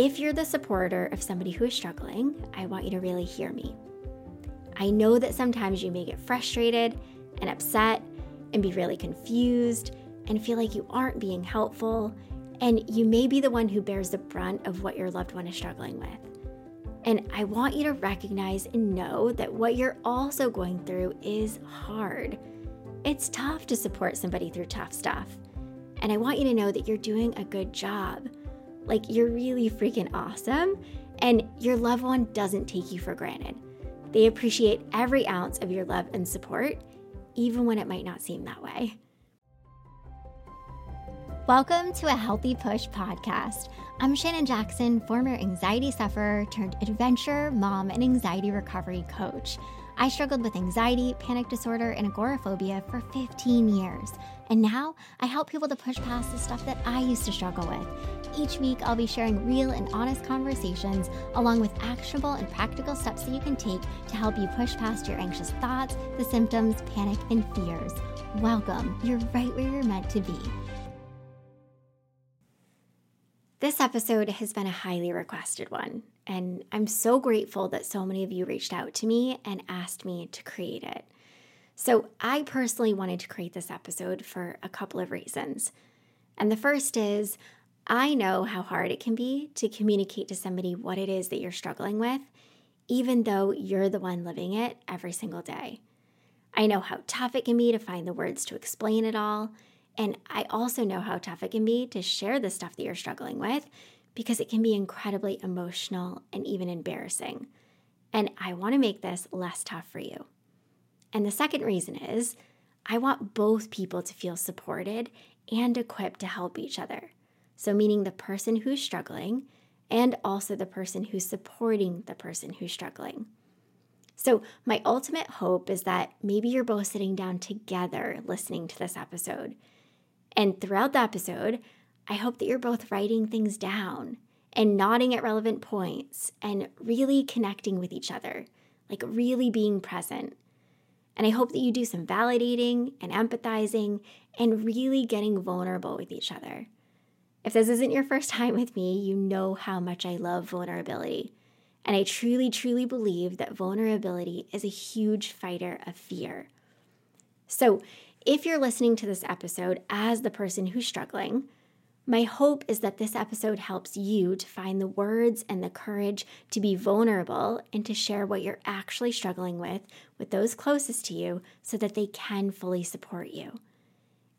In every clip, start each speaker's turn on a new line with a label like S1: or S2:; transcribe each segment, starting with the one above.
S1: if you're the supporter of somebody who is struggling, I want you to really hear me. I know that sometimes you may get frustrated and upset and be really confused and feel like you aren't being helpful, and you may be the one who bears the brunt of what your loved one is struggling with. And I want you to recognize and know that what you're also going through is hard. It's tough to support somebody through tough stuff. And I want you to know that you're doing a good job. Like, you're really freaking awesome, and your loved one doesn't take you for granted. They appreciate every ounce of your love and support, even when it might not seem that way. Welcome to a Healthy Push podcast. I'm Shannon Jackson, former anxiety sufferer turned adventure mom and anxiety recovery coach. I struggled with anxiety, panic disorder, and agoraphobia for 15 years. And now I help people to push past the stuff that I used to struggle with. Each week, I'll be sharing real and honest conversations along with actionable and practical steps that you can take to help you push past your anxious thoughts, the symptoms, panic, and fears. Welcome. You're right where you're meant to be. This episode has been a highly requested one, and I'm so grateful that so many of you reached out to me and asked me to create it. So, I personally wanted to create this episode for a couple of reasons. And the first is I know how hard it can be to communicate to somebody what it is that you're struggling with, even though you're the one living it every single day. I know how tough it can be to find the words to explain it all and I also know how tough it can be to share the stuff that you're struggling with because it can be incredibly emotional and even embarrassing. And I want to make this less tough for you. And the second reason is I want both people to feel supported and equipped to help each other. So, meaning the person who's struggling and also the person who's supporting the person who's struggling. So, my ultimate hope is that maybe you're both sitting down together listening to this episode and throughout the episode, I hope that you're both writing things down and nodding at relevant points and really connecting with each other, like really being present. And I hope that you do some validating and empathizing and really getting vulnerable with each other. If this isn't your first time with me, you know how much I love vulnerability. And I truly, truly believe that vulnerability is a huge fighter of fear. So, if you're listening to this episode as the person who's struggling, my hope is that this episode helps you to find the words and the courage to be vulnerable and to share what you're actually struggling with with those closest to you so that they can fully support you.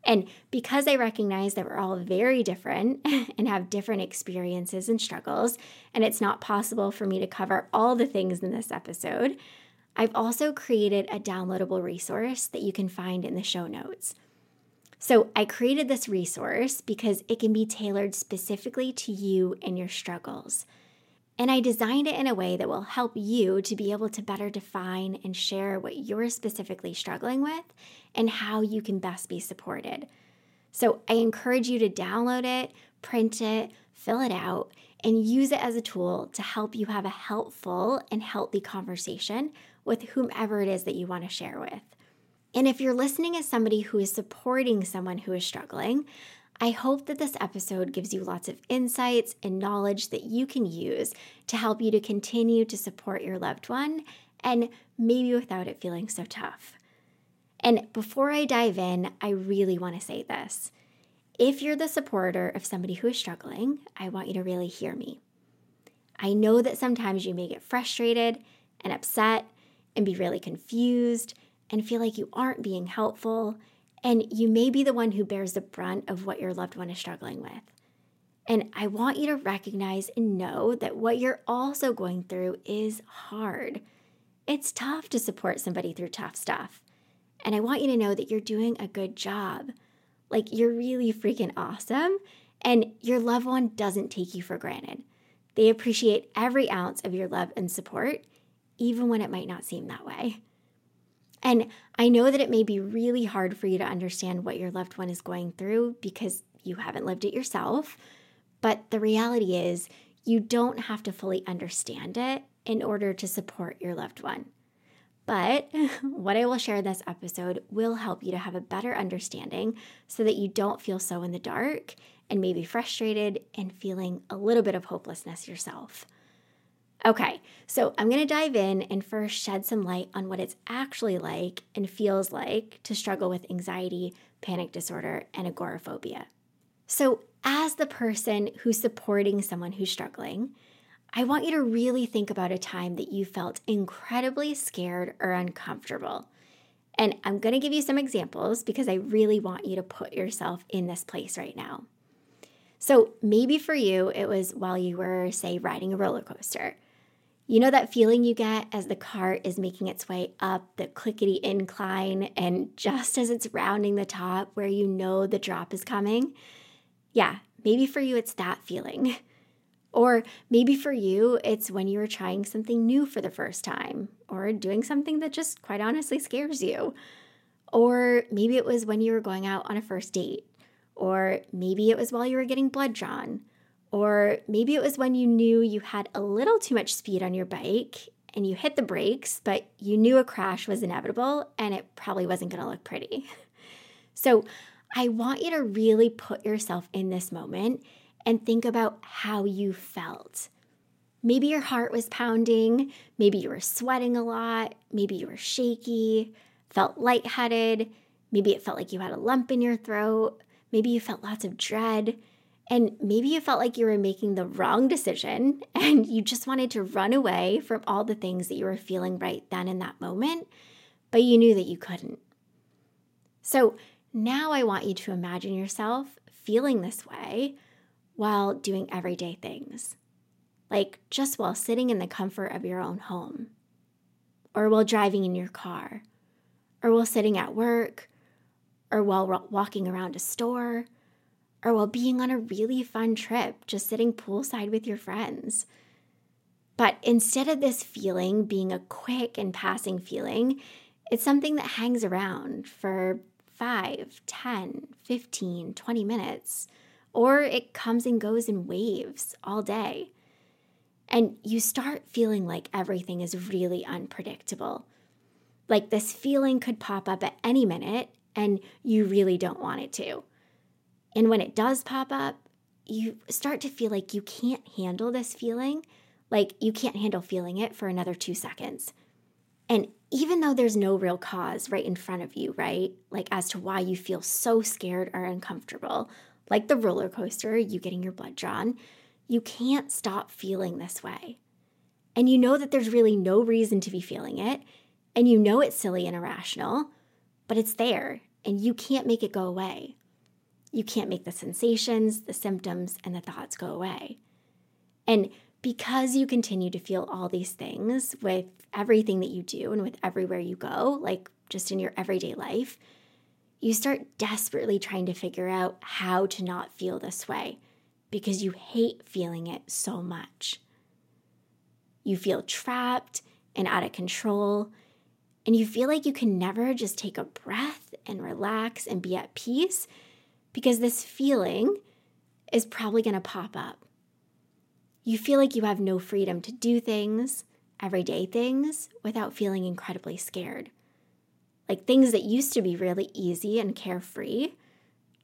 S1: And because I recognize that we're all very different and have different experiences and struggles, and it's not possible for me to cover all the things in this episode, I've also created a downloadable resource that you can find in the show notes. So, I created this resource because it can be tailored specifically to you and your struggles. And I designed it in a way that will help you to be able to better define and share what you're specifically struggling with and how you can best be supported. So, I encourage you to download it, print it, fill it out, and use it as a tool to help you have a helpful and healthy conversation with whomever it is that you want to share with. And if you're listening as somebody who is supporting someone who is struggling, I hope that this episode gives you lots of insights and knowledge that you can use to help you to continue to support your loved one and maybe without it feeling so tough. And before I dive in, I really want to say this. If you're the supporter of somebody who is struggling, I want you to really hear me. I know that sometimes you may get frustrated and upset and be really confused and feel like you aren't being helpful, and you may be the one who bears the brunt of what your loved one is struggling with. And I want you to recognize and know that what you're also going through is hard. It's tough to support somebody through tough stuff. And I want you to know that you're doing a good job. Like, you're really freaking awesome, and your loved one doesn't take you for granted. They appreciate every ounce of your love and support, even when it might not seem that way. And I know that it may be really hard for you to understand what your loved one is going through because you haven't lived it yourself. But the reality is, you don't have to fully understand it in order to support your loved one. But what I will share in this episode will help you to have a better understanding so that you don't feel so in the dark and maybe frustrated and feeling a little bit of hopelessness yourself. Okay, so I'm gonna dive in and first shed some light on what it's actually like and feels like to struggle with anxiety, panic disorder, and agoraphobia. So, as the person who's supporting someone who's struggling, I want you to really think about a time that you felt incredibly scared or uncomfortable. And I'm to give you some examples because I really want you to put yourself in this place right now. So maybe for you, it was while you were, say, riding a roller coaster. You know that feeling you get as the cart is making its way up the clickety incline, and just as it's rounding the top where you know the drop is coming? Yeah, maybe for you, it's that feeling. Or maybe for you, it's when you are trying something new for the first time, or doing something that just quite honestly scares you. Or maybe it was when you were going out on a first date. Or maybe it was while you were getting blood drawn. Or maybe it was when you knew you had a little too much speed on your bike and you hit the brakes, but you knew a crash was inevitable and it probably wasn't going to look pretty. So I want you to really put yourself in this moment and think about how you felt. Maybe your heart was pounding, maybe you were sweating a lot, maybe you were shaky, felt lightheaded, maybe it felt like you had a lump in your throat, maybe you felt lots of dread, and maybe you felt like you were making the wrong decision and you just wanted to run away from all the things that you were feeling right then in that moment, but you knew that you couldn't. So now I want you to imagine yourself feeling this way while doing everyday things, like just while sitting in the comfort of your own home, or while driving in your car, or while sitting at work, or while walking around a store, or while being on a really fun trip, just sitting poolside with your friends. But instead of this feeling being a quick and passing feeling, it's something that hangs around for 5, 10, 15, 20 minutes or it comes and goes in waves all day. And you start feeling like everything is really unpredictable. Like this feeling could pop up at any minute and you really don't want it to. And when it does pop up, you start to feel like you can't handle this feeling, like you can't handle feeling it for another two seconds. And even though there's no real cause right in front of you, right? Like as to why you feel so scared or uncomfortable, like the roller coaster, you getting your blood drawn, you can't stop feeling this way. And you know that there's really no reason to be feeling it, and you know it's silly and irrational, but it's there, and you can't make it go away. You can't make the sensations, the symptoms, and the thoughts go away. And because you continue to feel all these things with everything that you do and with everywhere you go, like just in your everyday life, you start desperately trying to figure out how to not feel this way because you hate feeling it so much. You feel trapped and out of control, and you feel like you can never just take a breath and relax and be at peace because this feeling is probably going to pop up. You feel like you have no freedom to do things, everyday things, without feeling incredibly scared. Like things that used to be really easy and carefree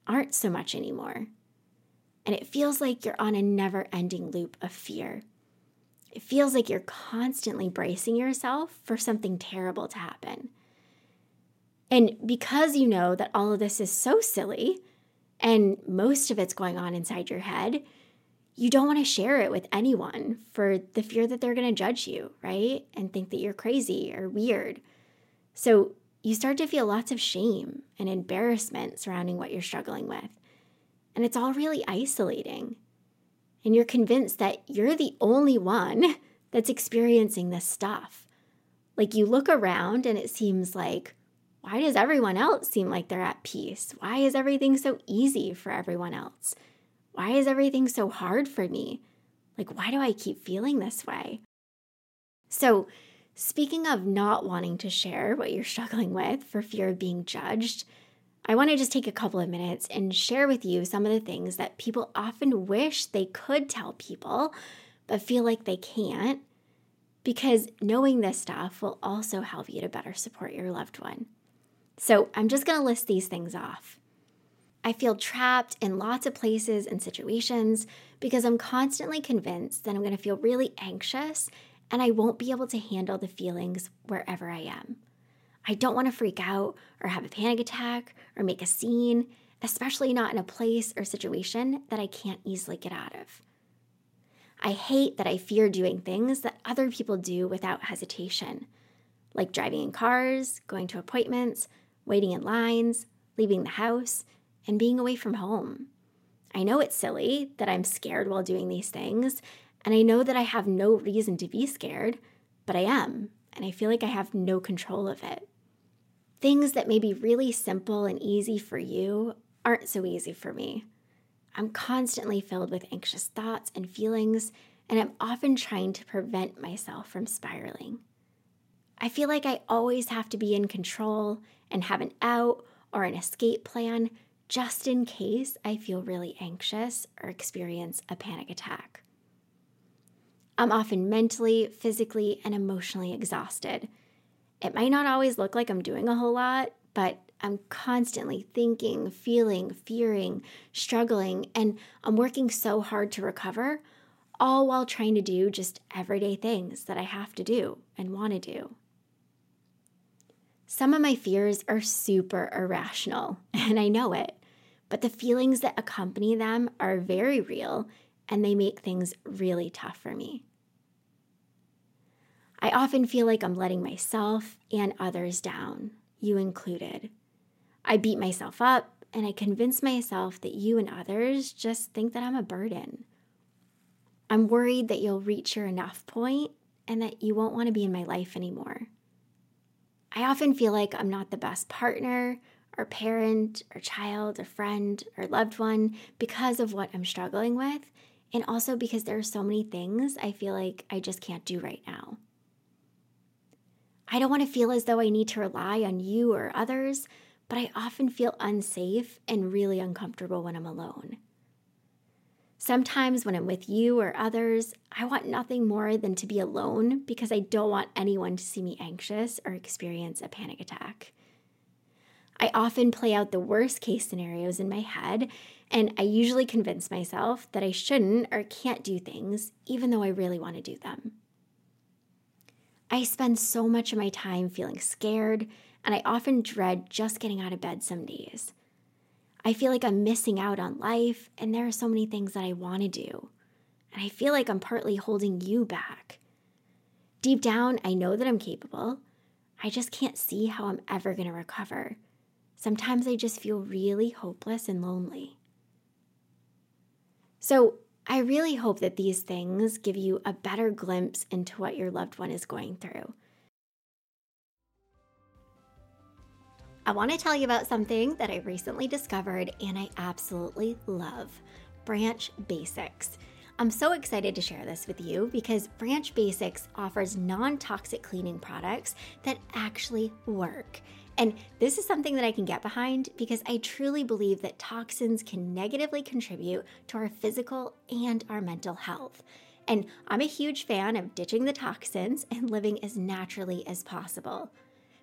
S1: aren't so much anymore. And it feels like you're on a never ending loop of fear. It feels like you're constantly bracing yourself for something terrible to happen. And because you know that all of this is so silly and most of it's going on inside your head, you don't want to share it with anyone for the fear that they're going to judge you, right? And think that you're crazy or weird. So you start to feel lots of shame and embarrassment surrounding what you're struggling with. And it's all really isolating. And you're convinced that you're the only one that's experiencing this stuff. Like you look around and it seems like, why does everyone else seem like they're at peace? Why is everything so easy for everyone else? Why is everything so hard for me? Like, why do I keep feeling this way? So, Speaking of not wanting to share what you're struggling with for fear of being judged, I want to just take a couple of minutes and share with you some of the things that people often wish they could tell people, but feel like they can't, because knowing this stuff will also help you to better support your loved one. So I'm just going to list these things off. I feel trapped in lots of places and situations because I'm constantly convinced that I'm going to feel really anxious and I won't be able to handle the feelings wherever I am. I don't want to freak out or have a panic attack or make a scene, especially not in a place or situation that I can't easily get out of. I hate that I fear doing things that other people do without hesitation, like driving in cars, going to appointments, waiting in lines, leaving the house, and being away from home. I know it's silly that I'm scared while doing these things, and I know that I have no reason to be scared, but I am, and I feel like I have no control of it. Things that may be really simple and easy for you aren't so easy for me. I'm constantly filled with anxious thoughts and feelings, and I'm often trying to prevent myself from spiraling. I feel like I always have to be in control and have an out or an escape plan just in case I feel really anxious or experience a panic attack. I'm often mentally, physically, and emotionally exhausted. It might not always look like I'm doing a whole lot, but I'm constantly thinking, feeling, fearing, struggling, and I'm working so hard to recover, all while trying to do just everyday things that I have to do and want to do. Some of my fears are super irrational, and I know it, but the feelings that accompany them are very real and they make things really tough for me. I often feel like I'm letting myself and others down, you included. I beat myself up and I convince myself that you and others just think that I'm a burden. I'm worried that you'll reach your enough point and that you won't want to be in my life anymore. I often feel like I'm not the best partner or parent or child or friend or loved one because of what I'm struggling with, and also because there are so many things I feel like I just can't do right now. I don't want to feel as though I need to rely on you or others, but I often feel unsafe and really uncomfortable when I'm alone. Sometimes when I'm with you or others, I want nothing more than to be alone because I don't want anyone to see me anxious or experience a panic attack. I often play out the worst case scenarios in my head, and I usually convince myself that I shouldn't or can't do things even though I really want to do them. I spend so much of my time feeling scared, and I often dread just getting out of bed some days. I feel like I'm missing out on life, and there are so many things that I want to do. And I feel like I'm partly holding you back. Deep down, I know that I'm capable. I just can't see how I'm ever going to recover. Sometimes I just feel really hopeless and lonely. So, I really hope that these things give you a better glimpse into what your loved one is going through. I want to tell you about something that I recently discovered and I absolutely love Branch Basics. I'm so excited to share this with you because Branch Basics offers non toxic cleaning products that actually work. And this is something that I can get behind because I truly believe that toxins can negatively contribute to our physical and our mental health. And I'm a huge fan of ditching the toxins and living as naturally as possible.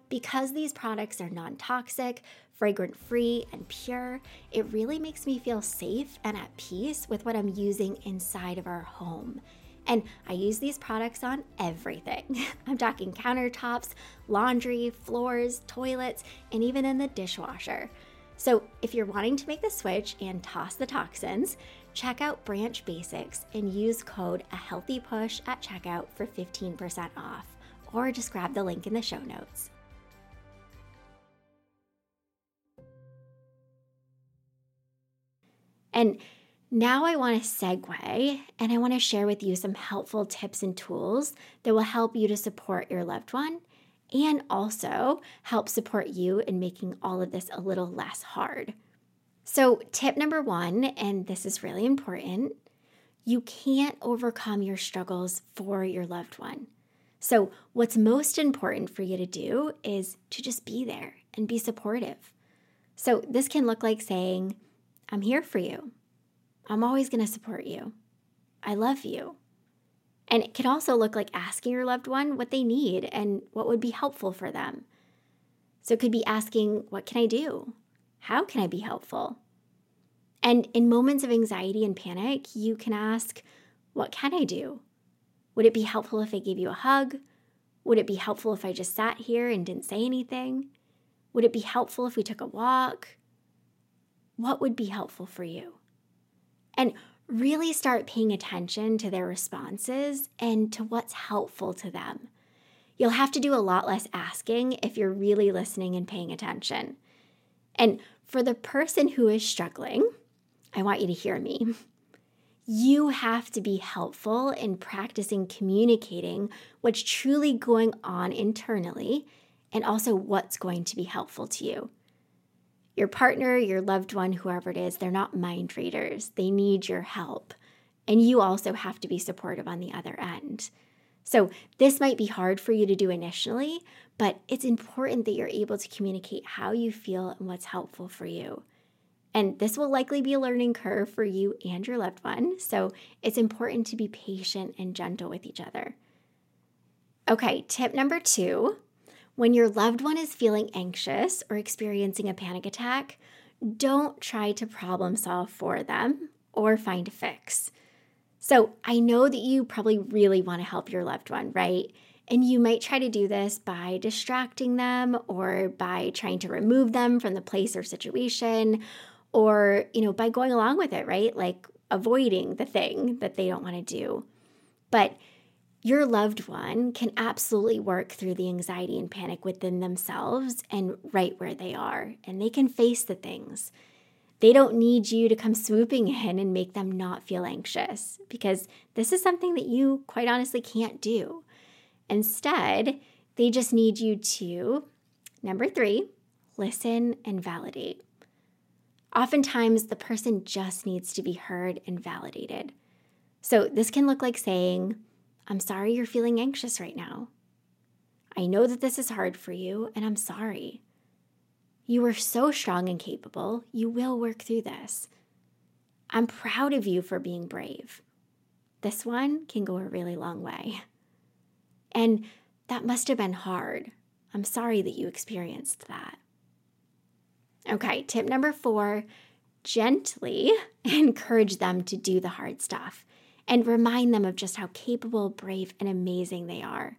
S1: Because these products are non toxic, fragrant free, and pure, it really makes me feel safe and at peace with what I'm using inside of our home. And I use these products on everything. I'm talking countertops, laundry, floors, toilets, and even in the dishwasher. So if you're wanting to make the switch and toss the toxins, check out Branch Basics and use code A Healthy Push at checkout for 15% off, or just grab the link in the show notes. And now I want to segue and I want to share with you some helpful tips and tools that will help you to support your loved one and also help support you in making all of this a little less hard. So, tip number one, and this is really important you can't overcome your struggles for your loved one. So, what's most important for you to do is to just be there and be supportive. So, this can look like saying, I'm here for you. I'm always going to support you. I love you. And it can also look like asking your loved one what they need and what would be helpful for them. So it could be asking, What can I do? How can I be helpful? And in moments of anxiety and panic, you can ask, What can I do? Would it be helpful if I gave you a hug? Would it be helpful if I just sat here and didn't say anything? Would it be helpful if we took a walk? What would be helpful for you? And really start paying attention to their responses and to what's helpful to them. You'll have to do a lot less asking if you're really listening and paying attention. And for the person who is struggling, I want you to hear me. You have to be helpful in practicing communicating what's truly going on internally and also what's going to be helpful to you. Your partner, your loved one, whoever it is, they're not mind readers. They need your help. And you also have to be supportive on the other end. So, this might be hard for you to do initially, but it's important that you're able to communicate how you feel and what's helpful for you. And this will likely be a learning curve for you and your loved one. So, it's important to be patient and gentle with each other. Okay, tip number two when your loved one is feeling anxious or experiencing a panic attack, don't try to problem solve for them or find a fix. So, I know that you probably really want to help your loved one, right? And you might try to do this by distracting them or by trying to remove them from the place or situation or, you know, by going along with it, right? Like avoiding the thing that they don't want to do. But your loved one can absolutely work through the anxiety and panic within themselves and right where they are, and they can face the things. They don't need you to come swooping in and make them not feel anxious because this is something that you quite honestly can't do. Instead, they just need you to, number three, listen and validate. Oftentimes, the person just needs to be heard and validated. So, this can look like saying, I'm sorry you're feeling anxious right now. I know that this is hard for you, and I'm sorry. You are so strong and capable. You will work through this. I'm proud of you for being brave. This one can go a really long way. And that must have been hard. I'm sorry that you experienced that. Okay, tip number four gently encourage them to do the hard stuff and remind them of just how capable, brave, and amazing they are.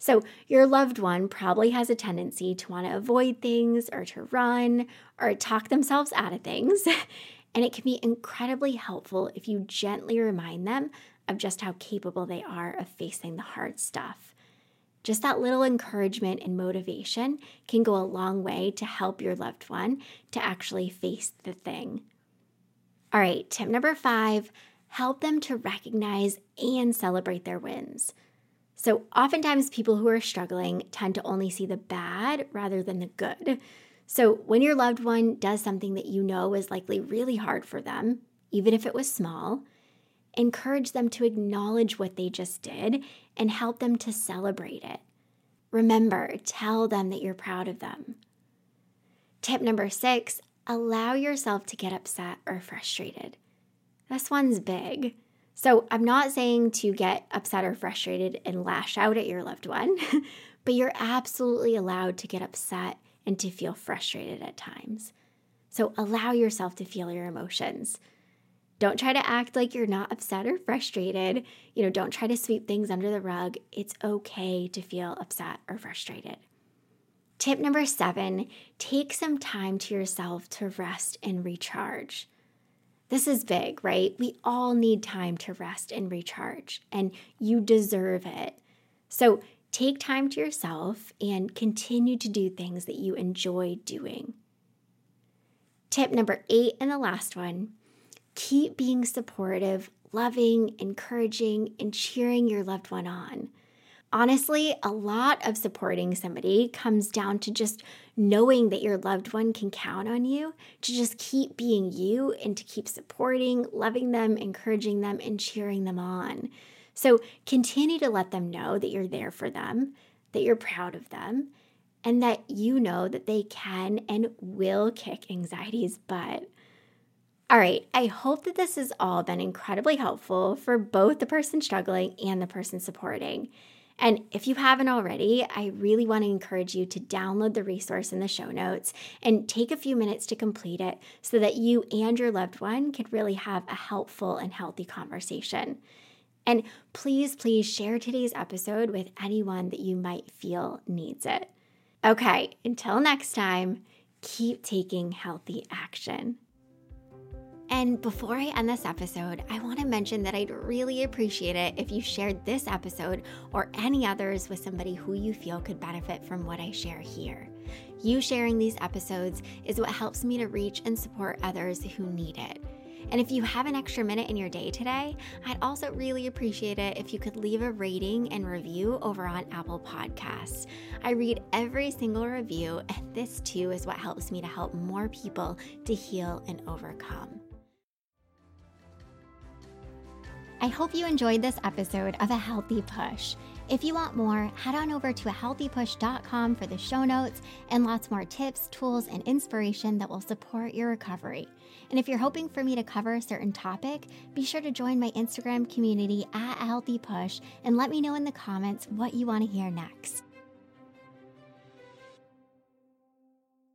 S1: So, your loved one probably has a tendency to want to avoid things or to run or talk themselves out of things. And it can be incredibly helpful if you gently remind them of just how capable they are of facing the hard stuff. Just that little encouragement and motivation can go a long way to help your loved one to actually face the thing. All right, tip number five help them to recognize and celebrate their wins. So, oftentimes, people who are struggling tend to only see the bad rather than the good. So, when your loved one does something that you know is likely really hard for them, even if it was small, encourage them to acknowledge what they just did and help them to celebrate it. Remember, tell them that you're proud of them. Tip number six allow yourself to get upset or frustrated. This one's big. So, I'm not saying to get upset or frustrated and lash out at your loved one, but you're absolutely allowed to get upset and to feel frustrated at times. So, allow yourself to feel your emotions. Don't try to act like you're not upset or frustrated. You know, don't try to sweep things under the rug. It's okay to feel upset or frustrated. Tip number seven take some time to yourself to rest and recharge. This is big, right? We all need time to rest and recharge, and you deserve it. So take time to yourself and continue to do things that you enjoy doing. Tip number eight, and the last one keep being supportive, loving, encouraging, and cheering your loved one on. Honestly, a lot of supporting somebody comes down to just knowing that your loved one can count on you to just keep being you and to keep supporting, loving them, encouraging them, and cheering them on. So continue to let them know that you're there for them, that you're proud of them, and that you know that they can and will kick anxiety's butt. All right, I hope that this has all been incredibly helpful for both the person struggling and the person supporting. And if you haven't already, I really want to encourage you to download the resource in the show notes and take a few minutes to complete it so that you and your loved one can really have a helpful and healthy conversation. And please, please share today's episode with anyone that you might feel needs it. Okay, until next time, keep taking healthy action. And before I end this episode, I want to mention that I'd really appreciate it if you shared this episode or any others with somebody who you feel could benefit from what I share here. You sharing these episodes is what helps me to reach and support others who need it. And if you have an extra minute in your day today, I'd also really appreciate it if you could leave a rating and review over on Apple Podcasts. I read every single review, and this too is what helps me to help more people to heal and overcome. I hope you enjoyed this episode of A Healthy Push. If you want more, head on over to ahealthypush.com for the show notes and lots more tips, tools, and inspiration that will support your recovery. And if you're hoping for me to cover a certain topic, be sure to join my Instagram community at Healthy Push and let me know in the comments what you want to hear next.